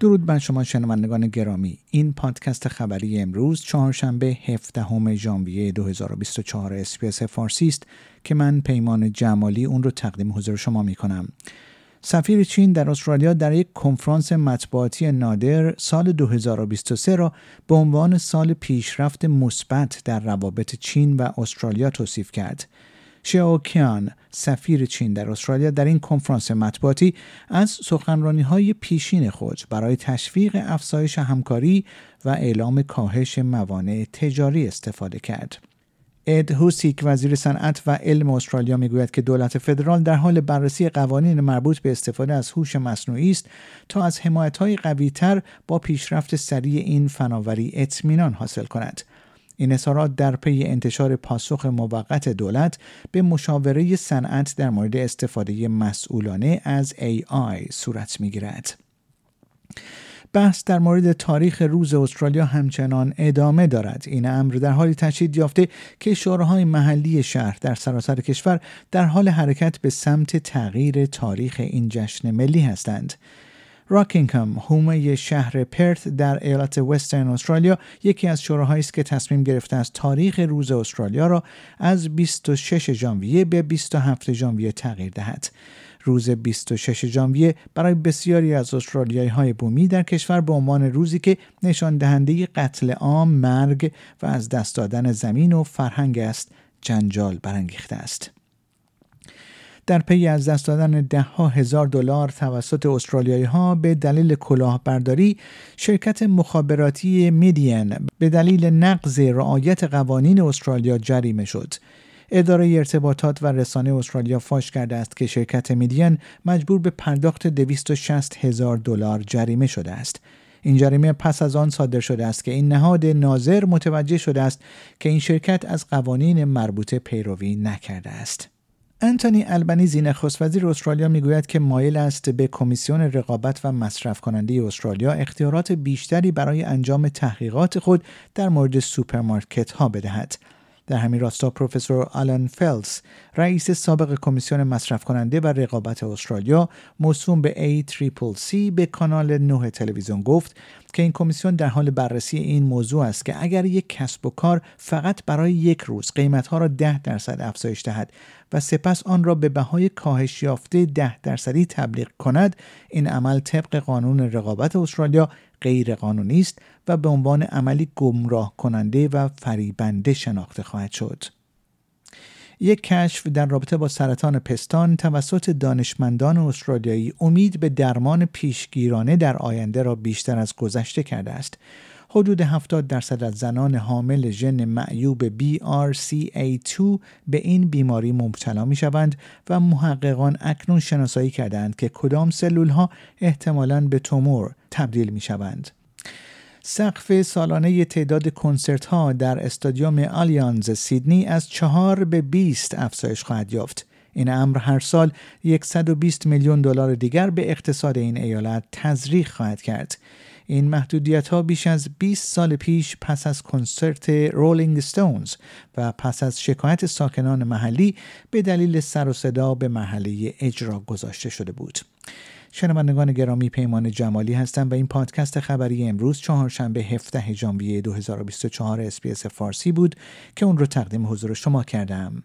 درود بر شما شنوندگان گرامی این پادکست خبری امروز چهارشنبه 17 ژانویه 2024 SBS فارسی است که من پیمان جمالی اون رو تقدیم حضور شما می کنم سفیر چین در استرالیا در یک کنفرانس مطبوعاتی نادر سال 2023 را به عنوان سال پیشرفت مثبت در روابط چین و استرالیا توصیف کرد. کیان سفیر چین در استرالیا در این کنفرانس مطبوعاتی از سخنرانی های پیشین خود برای تشویق افزایش همکاری و اعلام کاهش موانع تجاری استفاده کرد. اد هوسیک وزیر صنعت و علم استرالیا می‌گوید که دولت فدرال در حال بررسی قوانین مربوط به استفاده از هوش مصنوعی است تا از حمایت‌های قویتر با پیشرفت سریع این فناوری اطمینان حاصل کند. این اظهارات در پی انتشار پاسخ موقت دولت به مشاوره صنعت در مورد استفاده مسئولانه از AI صورت می‌گیرد. بحث در مورد تاریخ روز استرالیا همچنان ادامه دارد این امر در حالی تشدید یافته که شوراهای محلی شهر در سراسر کشور در حال حرکت به سمت تغییر تاریخ این جشن ملی هستند راکینگهام حومه شهر پرت در ایالت وسترن استرالیا یکی از شوراهایی است که تصمیم گرفته است تاریخ روز استرالیا را از 26 ژانویه به 27 ژانویه تغییر دهد روز 26 ژانویه برای بسیاری از استرالیایی های بومی در کشور به عنوان روزی که نشان دهنده قتل عام، مرگ و از دست دادن زمین و فرهنگ است، جنجال برانگیخته است. در پی از دست دادن ده ها هزار دلار توسط استرالیایی ها به دلیل کلاهبرداری شرکت مخابراتی میدین به دلیل نقض رعایت قوانین استرالیا جریمه شد اداره ارتباطات و رسانه استرالیا فاش کرده است که شرکت میدین مجبور به پرداخت 260 هزار دلار جریمه شده است. این جریمه پس از آن صادر شده است که این نهاد ناظر متوجه شده است که این شرکت از قوانین مربوطه پیروی نکرده است. انتونی البنیزی نخست وزیر استرالیا می‌گوید که مایل است به کمیسیون رقابت و مصرف کننده استرالیا اختیارات بیشتری برای انجام تحقیقات خود در مورد سوپرمارکت ها بدهد. در همین راستا پروفسور آلن فلس رئیس سابق کمیسیون مصرف کننده و رقابت استرالیا موسوم به ACCC به کانال 9 تلویزیون گفت که این کمیسیون در حال بررسی این موضوع است که اگر یک کسب و کار فقط برای یک روز قیمتها را 10 درصد افزایش دهد و سپس آن را به بهای کاهش یافته 10 درصدی تبلیغ کند این عمل طبق قانون رقابت استرالیا غیر قانونی است و به عنوان عملی گمراه کننده و فریبنده شناخته خواهد شد. یک کشف در رابطه با سرطان پستان توسط دانشمندان استرالیایی امید به درمان پیشگیرانه در آینده را بیشتر از گذشته کرده است. حدود 70 درصد از زنان حامل ژن معیوب BRCA2 به این بیماری مبتلا می شوند و محققان اکنون شناسایی کردند که کدام سلول ها احتمالاً به تومور تبدیل می شوند. سقف سالانه تعداد کنسرت ها در استادیوم آلیانز سیدنی از چهار به 20 افزایش خواهد یافت. این امر هر سال 120 میلیون دلار دیگر به اقتصاد این ایالت تزریق خواهد کرد. این محدودیت ها بیش از 20 سال پیش پس از کنسرت رولینگ ستونز و پس از شکایت ساکنان محلی به دلیل سر و صدا به محله اجرا گذاشته شده بود. شنوندگان گرامی پیمان جمالی هستم و این پادکست خبری امروز چهارشنبه 17 ژانویه 2024 اسپیس فارسی بود که اون رو تقدیم حضور شما کردم.